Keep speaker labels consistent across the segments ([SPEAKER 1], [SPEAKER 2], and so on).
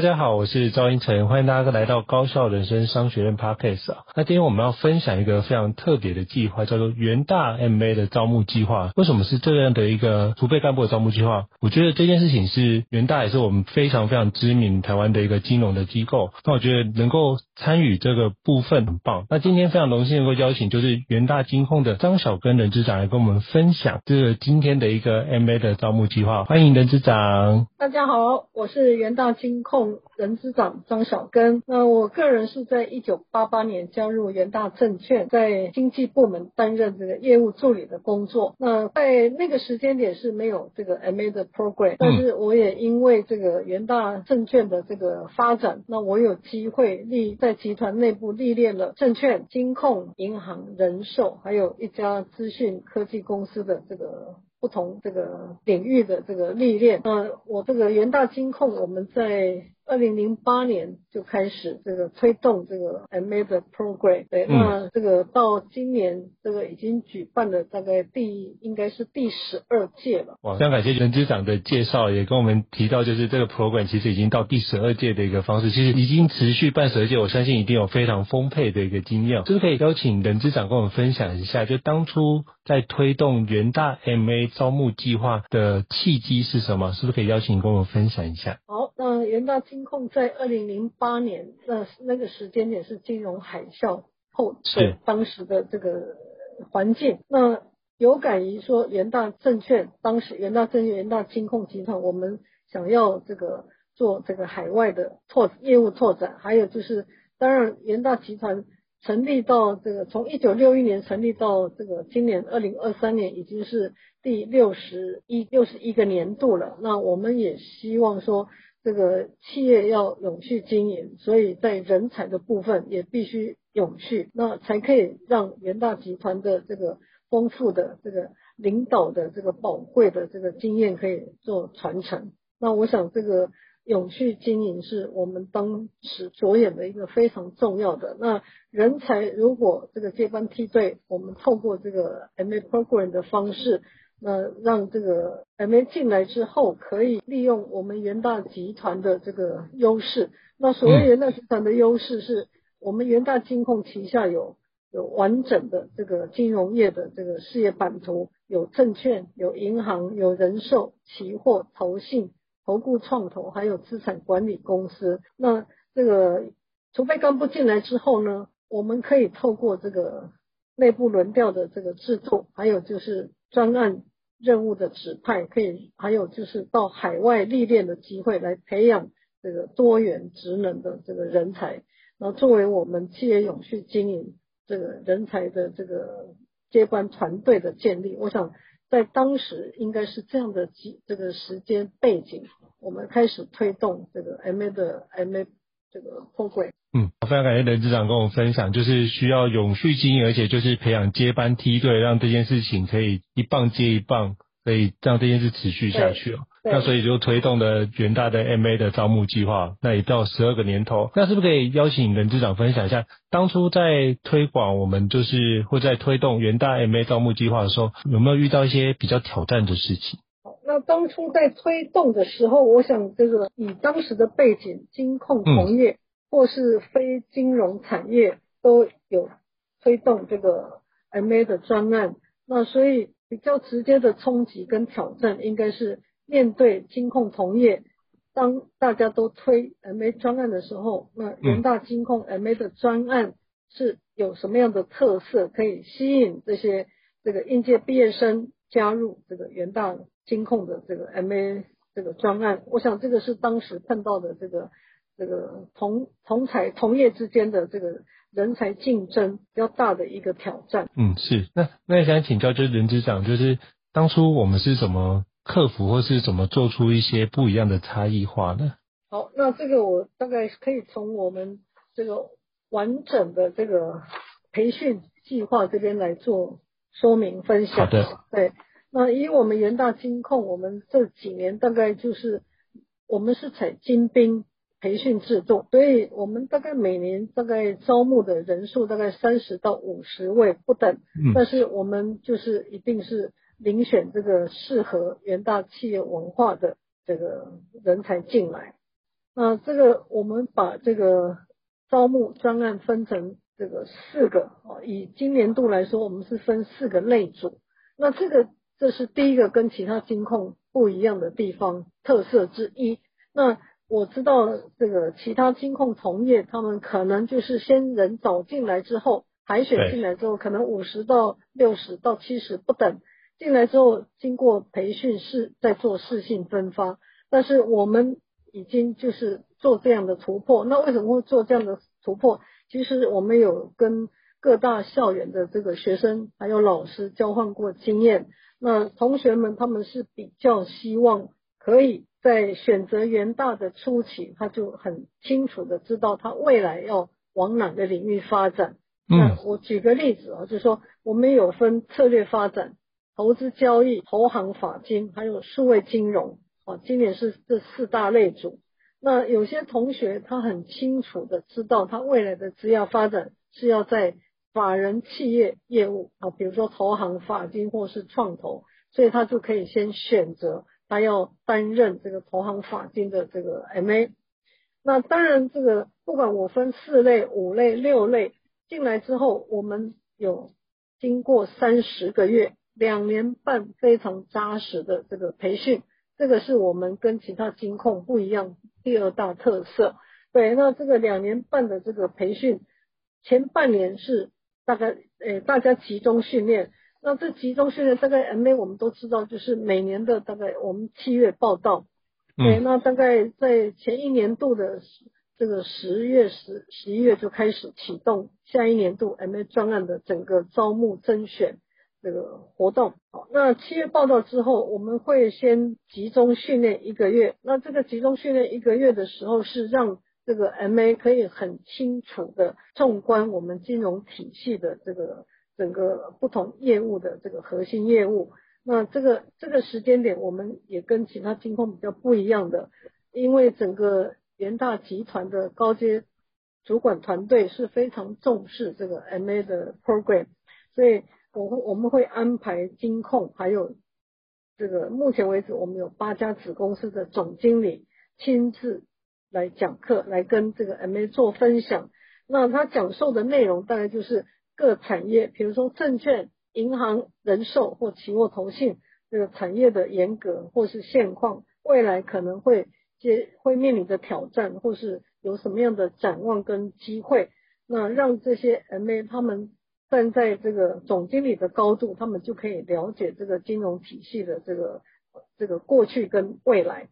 [SPEAKER 1] 大家好，我是赵英成，欢迎大家来到高校人生商学院 Podcast 啊。那今天我们要分享一个非常特别的计划，叫做元大 MA 的招募计划。为什么是这样的一个储备干部的招募计划？我觉得这件事情是元大也是我们非常非常知名台湾的一个金融的机构。那我觉得能够参与这个部分很棒。那今天非常荣幸能够邀请就是元大金控的张小根人资长来跟我们分享这个今天的一个 MA 的招募计划。欢迎人资长。
[SPEAKER 2] 大家好，我是元大金控。人资长张小根，那我个人是在一九八八年加入元大证券，在经济部门担任这个业务助理的工作。那在那个时间点是没有这个 MA 的 program，但是我也因为这个元大证券的这个发展，那我有机会立在集团内部历练了证券、金控、银行、人寿，还有一家资讯科技公司的这个。不同这个领域的这个历练，呃，我这个元大金控，我们在二零零八年就开始这个推动这个 MA 的 program，对，那这个到今年这个已经举办了大概第应该是第十二届了。
[SPEAKER 1] 哇，非常感谢任支长的介绍，也跟我们提到就是这个 program 其实已经到第十二届的一个方式，其实已经持续办十二届，我相信一定有非常丰沛的一个经验，就是可以邀请任支长跟我们分享一下，就当初在推动元大 MA 招募计划的契机是什么？是不是可以邀请你跟我们分享一下？
[SPEAKER 2] 好，那元大金控在二零零八年，那那个时间点是金融海啸后是当时的这个环境。那有感于说元大证券，当时元大证券、元大金控集团，我们想要这个做这个海外的拓业务拓展，还有就是，当然元大集团。成立到这个，从一九六一年成立到这个今年二零二三年，已经是第六十一六十一个年度了。那我们也希望说，这个企业要永续经营，所以在人才的部分也必须永续，那才可以让元大集团的这个丰富的这个领导的这个宝贵的这个经验可以做传承。那我想这个。永续经营是我们当时着眼的一个非常重要的。那人才如果这个接班梯队，我们透过这个 MA program 的方式，那让这个 MA 进来之后，可以利用我们元大集团的这个优势。那所谓元大集团的优势，是我们元大金控旗下有有完整的这个金融业的这个事业版图，有证券、有银行、有人寿、期货、投信。投顾创投还有资产管理公司，那这个储备干部进来之后呢，我们可以透过这个内部轮调的这个制度，还有就是专案任务的指派，可以还有就是到海外历练的机会，来培养这个多元职能的这个人才，然后作为我们企业永续经营这个人才的这个接班团队的建立，我想。在当时应该是这样的几这个时间背景，我们开始推动这个 MA 的 MA 这个 program。
[SPEAKER 1] 嗯，非常感谢任局长跟我们分享，就是需要永续经营，而且就是培养接班梯队，让这件事情可以一棒接一棒，可以让这件事持续下去哦。那所以就推动了元大的 MA 的招募计划，那也到十二个年头，那是不是可以邀请任执掌分享一下，当初在推广我们就是或在推动元大 MA 招募计划的时候，有没有遇到一些比较挑战的事情？
[SPEAKER 2] 那当初在推动的时候，我想这个以当时的背景，金控同业。嗯或是非金融产业都有推动这个 MA 的专案，那所以比较直接的冲击跟挑战，应该是面对金控同业，当大家都推 MA 专案的时候，那人大金控 MA 的专案是有什么样的特色，可以吸引这些这个应届毕业生加入这个元大金控的这个 MA 这个专案？我想这个是当时碰到的这个。这个同同才同业之间的这个人才竞争比较大的一个挑战。
[SPEAKER 1] 嗯，是。那那也想请教，就是任执掌，就是当初我们是怎么克服，或是怎么做出一些不一样的差异化呢？
[SPEAKER 2] 好，那这个我大概可以从我们这个完整的这个培训计划这边来做说明分享。
[SPEAKER 1] 好的。
[SPEAKER 2] 对。那以我们元大金控，我们这几年大概就是我们是采精兵。培训制度，所以我们大概每年大概招募的人数大概三十到五十位不等，嗯，但是我们就是一定是遴选这个适合元大企业文化的这个人才进来。那这个我们把这个招募专案分成这个四个啊，以今年度来说，我们是分四个类组。那这个这是第一个跟其他金控不一样的地方特色之一。那我知道这个其他金控同业，他们可能就是先人找进来之后，海选进来之后，可能五十到六十到七十不等，进来之后经过培训是在做试性分发。但是我们已经就是做这样的突破。那为什么会做这样的突破？其实我们有跟各大校园的这个学生还有老师交换过经验。那同学们他们是比较希望可以。在选择元大的初期，他就很清楚的知道他未来要往哪个领域发展。嗯，那我举个例子啊，就是说我们有分策略发展、投资交易、投行法金，还有数位金融。啊，今年是这四大类组。那有些同学他很清楚的知道，他未来的职业发展是要在法人企业业务啊，比如说投行法金或是创投，所以他就可以先选择。他要担任这个投行法金的这个 MA，那当然这个不管我分四类、五类、六类进来之后，我们有经过三十个月、两年半非常扎实的这个培训，这个是我们跟其他金控不一样第二大特色。对，那这个两年半的这个培训，前半年是大概诶大家集中训练。那这集中训练大概 MA 我们都知道，就是每年的大概我们七月报到，对，那大概在前一年度的这个十月十十一月就开始启动下一年度 MA 专案的整个招募甄选这个活动。好，那七月报道之后，我们会先集中训练一个月。那这个集中训练一个月的时候，是让这个 MA 可以很清楚的纵观我们金融体系的这个。整个不同业务的这个核心业务，那这个这个时间点，我们也跟其他金控比较不一样的，因为整个元大集团的高阶主管团队是非常重视这个 MA 的 program，所以我会我们会安排金控，还有这个目前为止我们有八家子公司的总经理亲自来讲课，来跟这个 MA 做分享。那他讲授的内容大概就是。各产业，比如说证券、银行、人寿或期货投信这个产业的严格或是现况，未来可能会接会面临的挑战，或是有什么样的展望跟机会，那让这些 MA 他们站在这个总经理的高度，他们就可以了解这个金融体系的这个这个过去跟未来。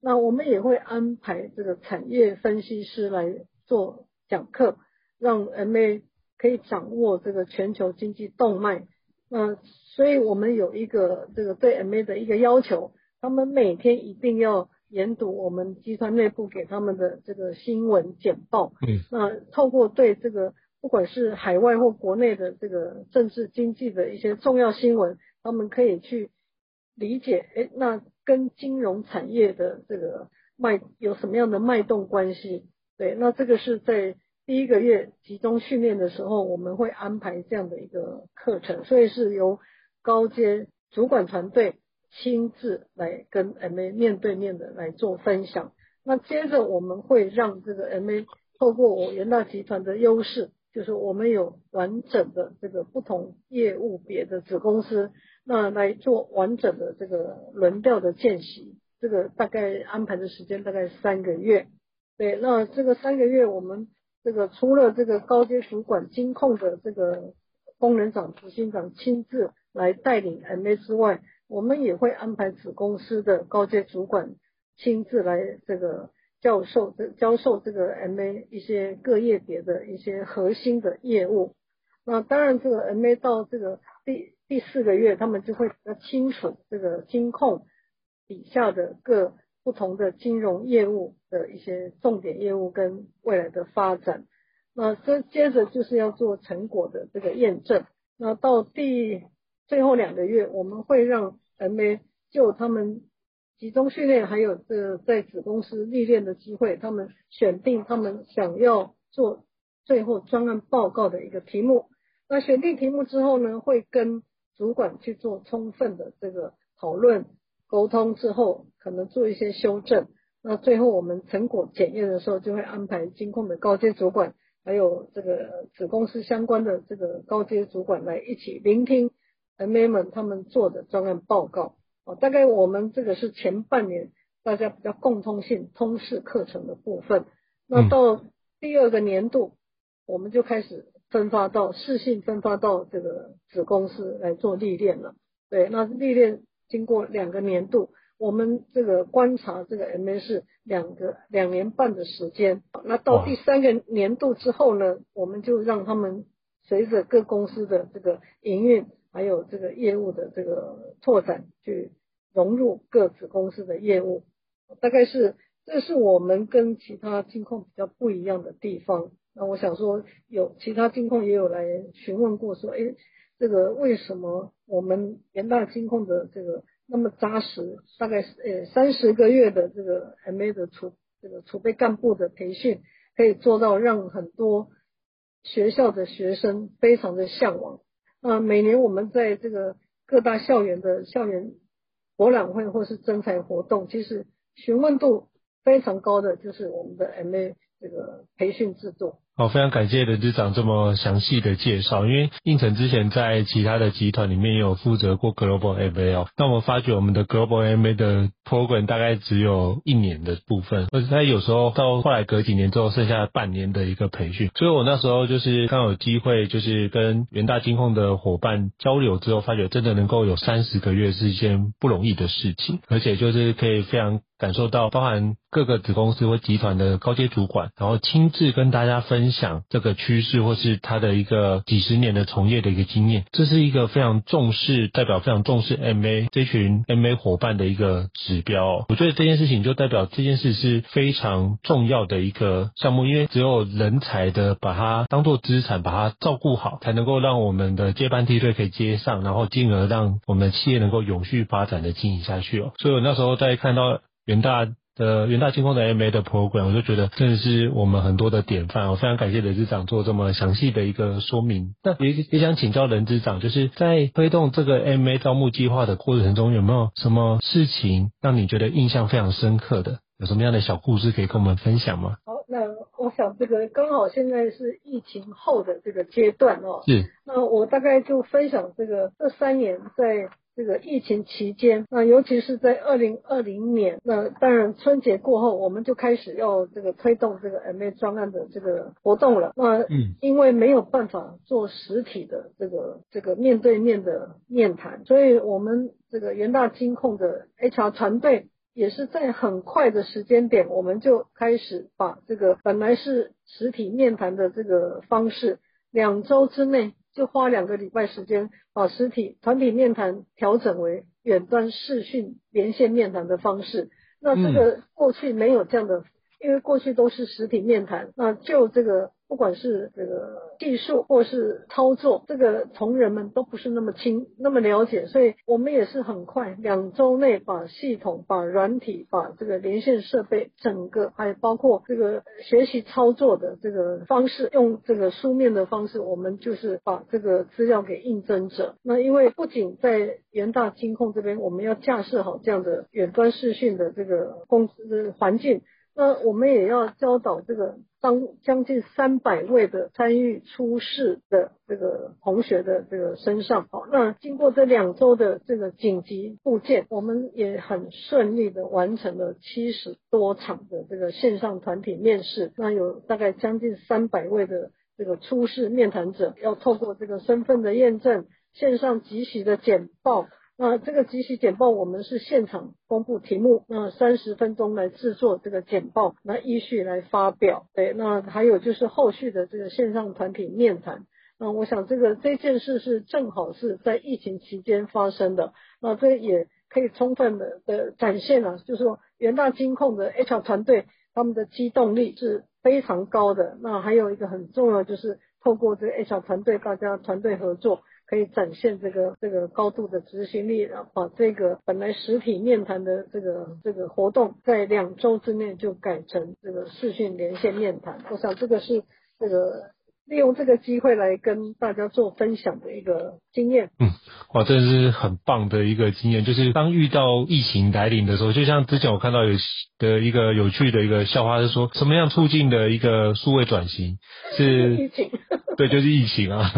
[SPEAKER 2] 那我们也会安排这个产业分析师来做讲课，让 MA。可以掌握这个全球经济动脉，那所以我们有一个这个对 MA 的一个要求，他们每天一定要研读我们集团内部给他们的这个新闻简报。
[SPEAKER 1] 嗯，
[SPEAKER 2] 那透过对这个不管是海外或国内的这个政治经济的一些重要新闻，他们可以去理解，哎，那跟金融产业的这个脉有什么样的脉动关系？对，那这个是在第一个月集中训练的时候，我们会安排这样的一个课程，所以是由高阶主管团队亲自来跟 MA 面对面的来做分享。那接着我们会让这个 MA 透过我元大集团的优势，就是我们有完整的这个不同业务别的子公司，那来做完整的这个轮调的见习。这个大概安排的时间大概三个月。对，那这个三个月我们这个除了这个高阶主管金控的这个工人长、执行长亲自来带领 MA 之外，我们也会安排子公司的高阶主管亲自来这个教授这教授这个 MA 一些各业别的一些核心的业务。那当然，这个 MA 到这个第第四个月，他们就会比较清楚这个金控底下的各不同的金融业务的一些重点业务跟未来的发展。那这接着就是要做成果的这个验证。那到第最后两个月，我们会让 MA 就他们集中训练，还有这个在子公司历练的机会，他们选定他们想要做最后专案报告的一个题目。那选定题目之后呢，会跟主管去做充分的这个讨论沟通之后，可能做一些修正。那最后我们成果检验的时候，就会安排金控的高阶主管。还有这个子公司相关的这个高阶主管来一起聆听 MA 们他们做的专案报告。哦，大概我们这个是前半年大家比较共通性通识课程的部分。那到第二个年度，我们就开始分发到适性分发到这个子公司来做历练了。对，那历练经过两个年度。我们这个观察这个是两个两年半的时间，那到第三个年度之后呢，我们就让他们随着各公司的这个营运，还有这个业务的这个拓展，去融入各子公司的业务。大概是这是我们跟其他金控比较不一样的地方。那我想说，有其他金控也有来询问过，说，诶，这个为什么我们元大金控的这个。那么扎实，大概是呃三十个月的这个 MA 的储这个储备干部的培训，可以做到让很多学校的学生非常的向往。呃每年我们在这个各大校园的校园博览会或是征才活动，其实询问度非常高的就是我们的 MA 这个培训制度。
[SPEAKER 1] 好，非常感谢人资长这么详细的介绍。因为胤丞之前在其他的集团里面也有负责过 Global MA 哦，那我们发觉我们的 Global MA 的 program 大概只有一年的部分，而且他有时候到后来隔几年之后，剩下半年的一个培训。所以我那时候就是刚有机会，就是跟元大金控的伙伴交流之后，发觉真的能够有三十个月是一件不容易的事情，而且就是可以非常感受到，包含各个子公司或集团的高阶主管，然后亲自跟大家分。享这个趋势，或是他的一个几十年的从业的一个经验，这是一个非常重视，代表非常重视 MA 这群 MA 伙伴的一个指标。我觉得这件事情就代表这件事是非常重要的一个项目，因为只有人才的把它当做资产，把它照顾好，才能够让我们的接班梯队可以接上，然后进而让我们的企业能够永续发展的经营下去哦。所以我那时候在看到元大。的元大金控的 MA 的 program，我就觉得真的是我们很多的典范。我非常感谢人资长做这么详细的一个说明。那也也想请教人资长，就是在推动这个 MA 招募计划的过程中，有没有什么事情让你觉得印象非常深刻的？有什么样的小故事可以跟我们分享吗？
[SPEAKER 2] 好，那我想这个刚好现在是疫情后的这个阶段哦。
[SPEAKER 1] 是。
[SPEAKER 2] 那我大概就分享这个这三年在。这个疫情期间，那尤其是在二零二零年，那当然春节过后，我们就开始要这个推动这个 MA 专案的这个活动了。那嗯，因为没有办法做实体的这个这个面对面的面谈，所以我们这个元大金控的 HR 团队也是在很快的时间点，我们就开始把这个本来是实体面谈的这个方式，两周之内。就花两个礼拜时间，把实体团体面谈调整为远端视讯连线面谈的方式。那这个过去没有这样的，因为过去都是实体面谈，那就这个。不管是这个技术或是操作，这个同仁们都不是那么清那么了解，所以我们也是很快两周内把系统、把软体、把这个连线设备整个，还包括这个学习操作的这个方式，用这个书面的方式，我们就是把这个资料给应征者。那因为不仅在元大金控这边，我们要架设好这样的远端视讯的这个公司环境。那我们也要教导这个当将近三百位的参与初试的这个同学的这个身上，好，那经过这两周的这个紧急部件，我们也很顺利的完成了七十多场的这个线上团体面试，那有大概将近三百位的这个初试面谈者，要透过这个身份的验证，线上及时的简报。那这个即时简报，我们是现场公布题目，那三十分钟来制作这个简报，那依序来发表。对，那还有就是后续的这个线上团体面谈。那我想这个这件事是正好是在疫情期间发生的，那这也可以充分的的展现了，就是说元大金控的 HR 团队他们的机动力是非常高的。那还有一个很重要就是透过这个 HR 团队大家团队合作。可以展现这个这个高度的执行力，然后把这个本来实体面谈的这个这个活动，在两周之内就改成这个视讯连线面谈。我想这个是这个。利用这个机会来跟大家做分享的一个经验。
[SPEAKER 1] 嗯，哇，这是很棒的一个经验。就是当遇到疫情来临的时候，就像之前我看到有的一个有趣的一个笑话，是说什么样促进的一个数位转型是 疫情，对，就是疫情啊，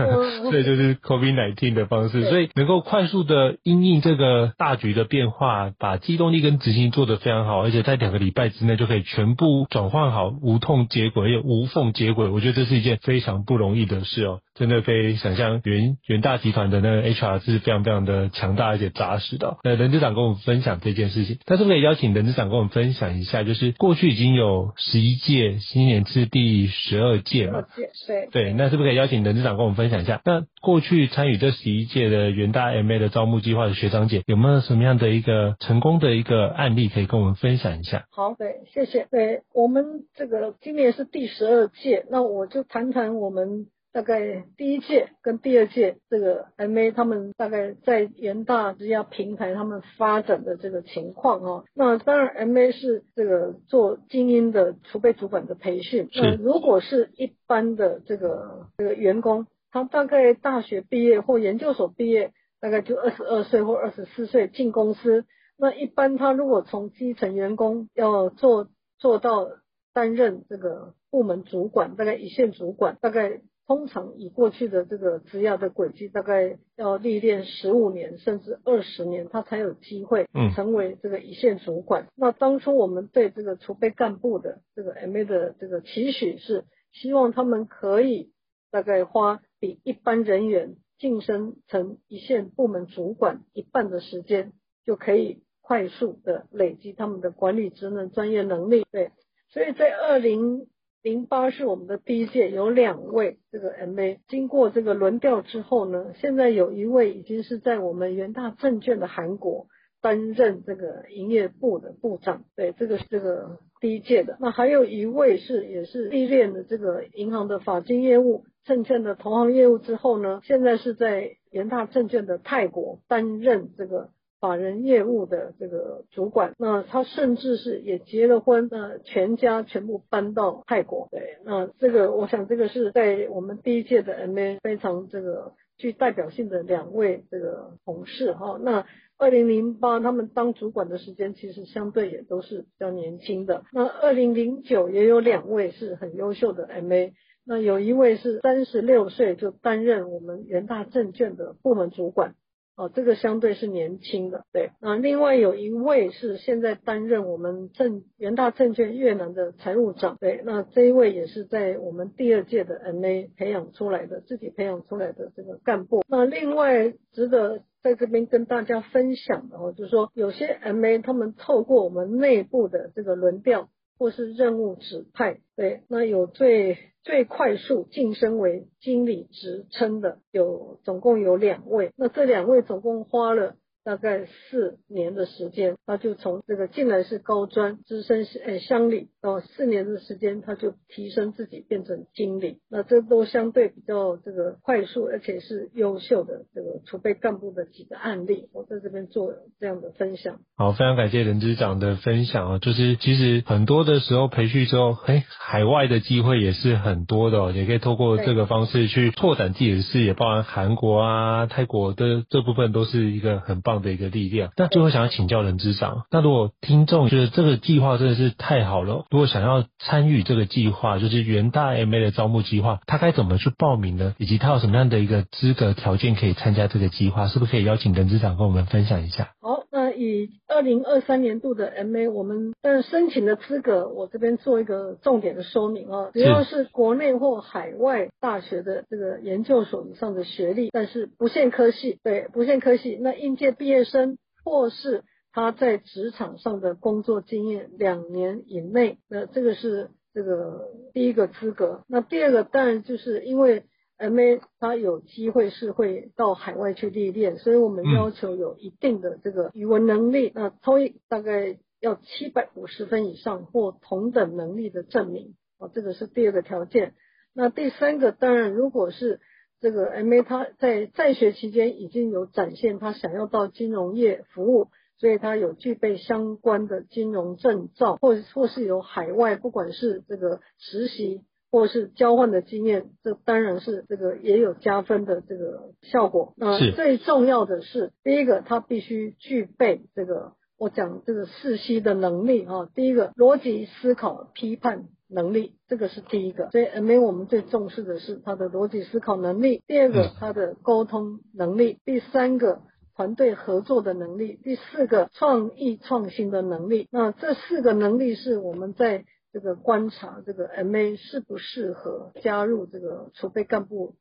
[SPEAKER 1] 对，就是 COVID-19 的方式，所以能够快速的因应这个大局的变化，把机动力跟执行做得非常好，而且在两个礼拜之内就可以全部转换好，无痛接轨，也无缝接轨。我觉得这是一件非常。不容易的事哦，真的可以想象元元大集团的那个 HR 是非常非常的强大而且扎实的。那任执长跟我们分享这件事情，那是不是可以邀请任执长跟我们分享一下？就是过去已经有十一届，今年是第十二届嘛？
[SPEAKER 2] 对
[SPEAKER 1] 对，那是不是可以邀请任执长跟我们分享一下？那过去参与这十一届的元大 MA 的招募计划的学长姐，有没有什么样的一个成功的一个案例可以跟我们分享一下？
[SPEAKER 2] 好，对，谢谢。对，我们这个今年是第十二届，那我就谈谈我们大概第一届跟第二届这个 MA 他们大概在元大这家平台他们发展的这个情况啊。那当然 MA 是这个做精英的储备主管的培训，那如果是一般的这个这个员工。他大概大学毕业或研究所毕业，大概就二十二岁或二十四岁进公司。那一般他如果从基层员工要做做到担任这个部门主管，大概一线主管，大概通常以过去的这个职涯的轨迹，大概要历练十五年甚至二十年，他才有机会成为这个一线主管。嗯。那当初我们对这个储备干部的这个 MA 的这个期许是，希望他们可以大概花。比一般人员晋升成一线部门主管一半的时间，就可以快速的累积他们的管理职能、专业能力。对，所以在二零零八是我们的第一届，有两位这个 MA 经过这个轮调之后呢，现在有一位已经是在我们元大证券的韩国担任这个营业部的部长。对，这个是这个第一届的。那还有一位是也是历练的这个银行的法金业务。证券的投行业务之后呢，现在是在元大证券的泰国担任这个法人业务的这个主管。那他甚至是也结了婚，那全家全部搬到泰国。对，那这个我想这个是在我们第一届的 MA 非常这个具代表性的两位这个同事哈。那二零零八他们当主管的时间其实相对也都是比较年轻的。那二零零九也有两位是很优秀的 MA。那有一位是三十六岁就担任我们元大证券的部门主管，哦，这个相对是年轻的，对。那另外有一位是现在担任我们证元大证券越南的财务长，对。那这一位也是在我们第二届的 MA 培养出来的，自己培养出来的这个干部。那另外值得在这边跟大家分享的哦，就是说有些 MA 他们透过我们内部的这个轮调。或是任务指派，对，那有最最快速晋升为经理职称的，有总共有两位，那这两位总共花了大概四年的时间，他就从这个进来是高专资深呃乡里，到四年的时间他就提升自己变成经理，那这都相对比较这个快速，而且是优秀的这个储备干部的几个案例，我在这边做这样的分享。
[SPEAKER 1] 好，非常感谢任支长的分享啊，就是其实很多的时候培训之后，哎，海外的机会也是很多的，也可以透过这个方式去拓展自己的视野，包含韩国啊、泰国的这部分都是一个很棒的一个力量。那最后想要请教人资长，那如果听众觉得这个计划真的是太好了，如果想要参与这个计划，就是元大 MA 的招募计划，他该怎么去报名呢？以及他有什么样的一个资格条件可以参加这个计划？是不是可以邀请人资长跟我们分享一下？
[SPEAKER 2] 好，那以二零二三年度的 MA，我们呃申请的资格，我这边做一个重点的说明啊，只要是国内或海外大学的这个研究所以上的学历，但是不限科系，对，不限科系，那应届毕业生。或是他在职场上的工作经验两年以内，那这个是这个第一个资格。那第二个当然就是因为 MA 他有机会是会到海外去历练，所以我们要求有一定的这个语文能力，那 TOEIC 大概要七百五十分以上或同等能力的证明，啊，这个是第二个条件。那第三个当然如果是这个 MA 他在在学期间已经有展现他想要到金融业服务，所以他有具备相关的金融证照，或或是有海外不管是这个实习或是交换的经验，这当然是这个也有加分的这个效果。那最重要的是，第一个他必须具备这个我讲这个四 C 的能力啊，第一个逻辑思考批判。能力，这个是第一个，所以 MA 我们最重视的是他的逻辑思考能力，第二个他的沟通能力，第三个团队合作的能力，第四个创意创新的能力。那这四个能力是我们在这个观察这个 MA 适不适合加入这个储备干部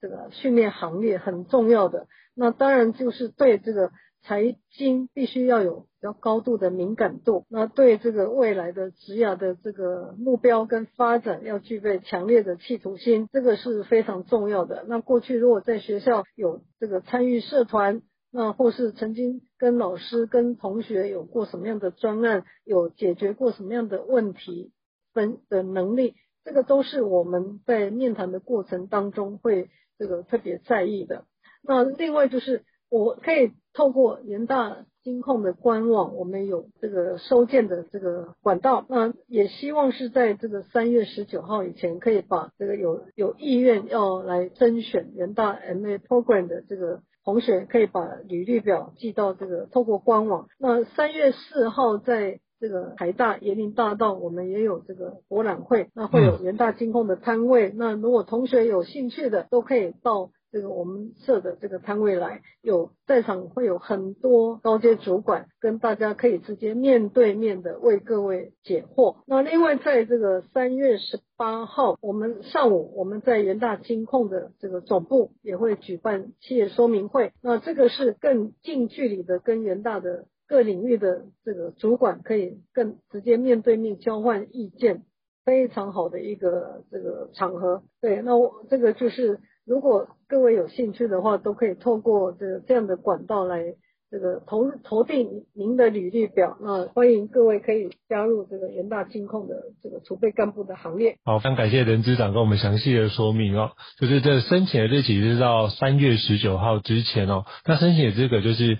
[SPEAKER 2] 这个训练行列很重要的。那当然就是对这个。财经必须要有比较高度的敏感度，那对这个未来的职涯的这个目标跟发展要具备强烈的企图心，这个是非常重要的。那过去如果在学校有这个参与社团，那或是曾经跟老师跟同学有过什么样的专案，有解决过什么样的问题分的能力，这个都是我们在面谈的过程当中会这个特别在意的。那另外就是。我可以透过人大金控的官网，我们有这个收件的这个管道，那也希望是在这个三月十九号以前，可以把这个有有意愿要来甄选人大 MA Program 的这个同学，可以把履历表寄到这个透过官网。那三月四号在这个台大椰林大道，我们也有这个博览会，那会有元大金控的摊位。那如果同学有兴趣的，都可以到。这个我们设的这个摊位来，有在场会有很多高阶主管跟大家可以直接面对面的为各位解惑。那另外在这个三月十八号，我们上午我们在元大金控的这个总部也会举办企业说明会。那这个是更近距离的跟元大的各领域的这个主管可以更直接面对面交换意见，非常好的一个这个场合。对，那我这个就是。如果各位有兴趣的话，都可以透过这这样的管道来。这个投投递您的履历表，那欢迎各位可以加入这个人大金控的这个储备干部的行列。
[SPEAKER 1] 好，非常感谢任支长跟我们详细的说明哦。就是这申请的日期是到三月十九号之前哦。那申请的资格就是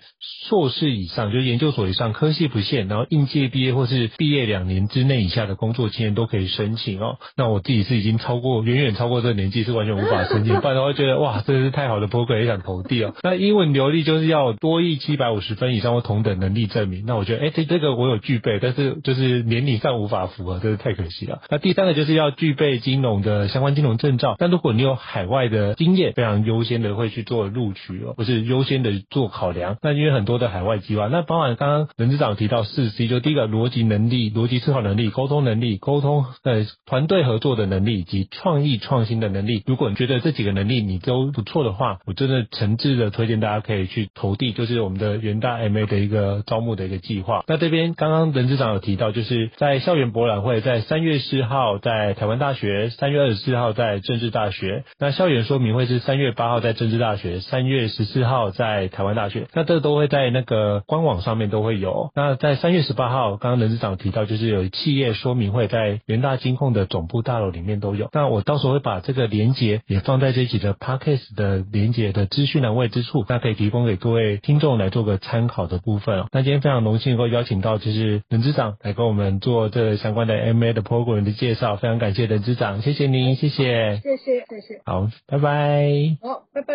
[SPEAKER 1] 硕士以上，就是研究所以上，科系不限，然后应届毕业或是毕业两年之内以下的工作经验都可以申请哦。那我自己是已经超过远远超过这个年纪，是完全无法申请，不然的话觉得哇，真的是太好的 program 也想投递哦。那英文流利就是要多益七。一百五十分以上或同等能力证明，那我觉得，哎，这这个我有具备，但是就是年龄上无法符合，真是太可惜了。那第三个就是要具备金融的相关金融证照，但如果你有海外的经验，非常优先的会去做录取哦，不是优先的做考量。那因为很多的海外计划，那包含刚刚任支长提到四 C，就第一个逻辑能力、逻辑思考能力、沟通能力、沟通呃团队合作的能力以及创意创新的能力。如果你觉得这几个能力你都不错的话，我真的诚挚的推荐大家可以去投递，就是我们的。的元大 MA 的一个招募的一个计划。那这边刚刚任执长有提到，就是在校园博览会在三月四号在台湾大学，三月二十四号在政治大学。那校园说明会是三月八号在政治大学，三月十四号在台湾大学。那这都会在那个官网上面都会有。那在三月十八号，刚刚任执长提到，就是有企业说明会在元大金控的总部大楼里面都有。那我到时候会把这个连接也放在这一集的 Podcast 的连接的资讯栏位之处，那可以提供给各位听众来做个参考的部分。那今天非常荣幸能够邀请到就是任支长来跟我们做这个相关的 MA 的 program 的介绍，非常感谢任支长，谢谢您，谢谢，
[SPEAKER 2] 谢谢，谢谢，
[SPEAKER 1] 好，拜拜，
[SPEAKER 2] 好，拜拜。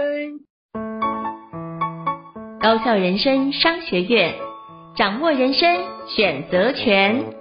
[SPEAKER 3] 高校人生商学院，掌握人生选择权。